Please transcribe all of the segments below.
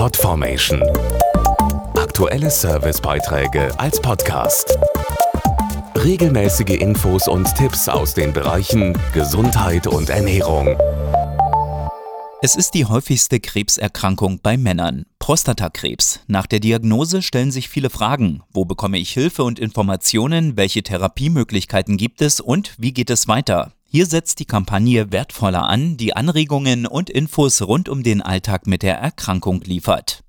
Podformation. Aktuelle Servicebeiträge als Podcast. Regelmäßige Infos und Tipps aus den Bereichen Gesundheit und Ernährung. Es ist die häufigste Krebserkrankung bei Männern. Prostatakrebs. Nach der Diagnose stellen sich viele Fragen. Wo bekomme ich Hilfe und Informationen? Welche Therapiemöglichkeiten gibt es? Und wie geht es weiter? Hier setzt die Kampagne wertvoller an, die Anregungen und Infos rund um den Alltag mit der Erkrankung liefert.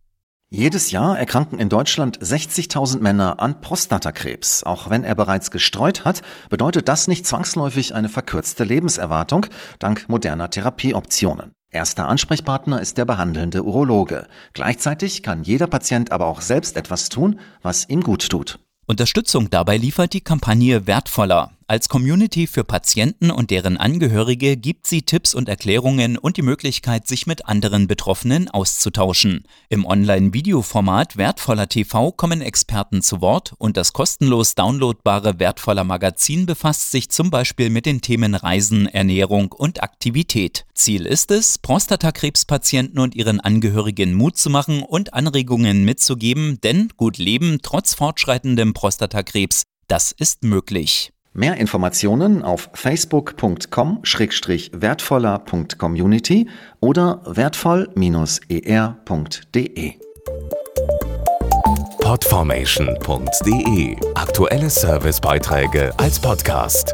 Jedes Jahr erkranken in Deutschland 60.000 Männer an Prostatakrebs. Auch wenn er bereits gestreut hat, bedeutet das nicht zwangsläufig eine verkürzte Lebenserwartung dank moderner Therapieoptionen. Erster Ansprechpartner ist der behandelnde Urologe. Gleichzeitig kann jeder Patient aber auch selbst etwas tun, was ihm gut tut. Unterstützung dabei liefert die Kampagne Wertvoller. Als Community für Patienten und deren Angehörige gibt sie Tipps und Erklärungen und die Möglichkeit, sich mit anderen Betroffenen auszutauschen. Im Online-Videoformat Wertvoller TV kommen Experten zu Wort und das kostenlos downloadbare Wertvoller Magazin befasst sich zum Beispiel mit den Themen Reisen, Ernährung und Aktivität. Ziel ist es, Prostatakrebspatienten und ihren Angehörigen Mut zu machen und Anregungen mitzugeben, denn gut leben trotz fortschreitendem Prostatakrebs, das ist möglich. Mehr Informationen auf facebook.com-wertvoller.community oder wertvoll-er.de. Podformation.de Aktuelle Servicebeiträge als Podcast.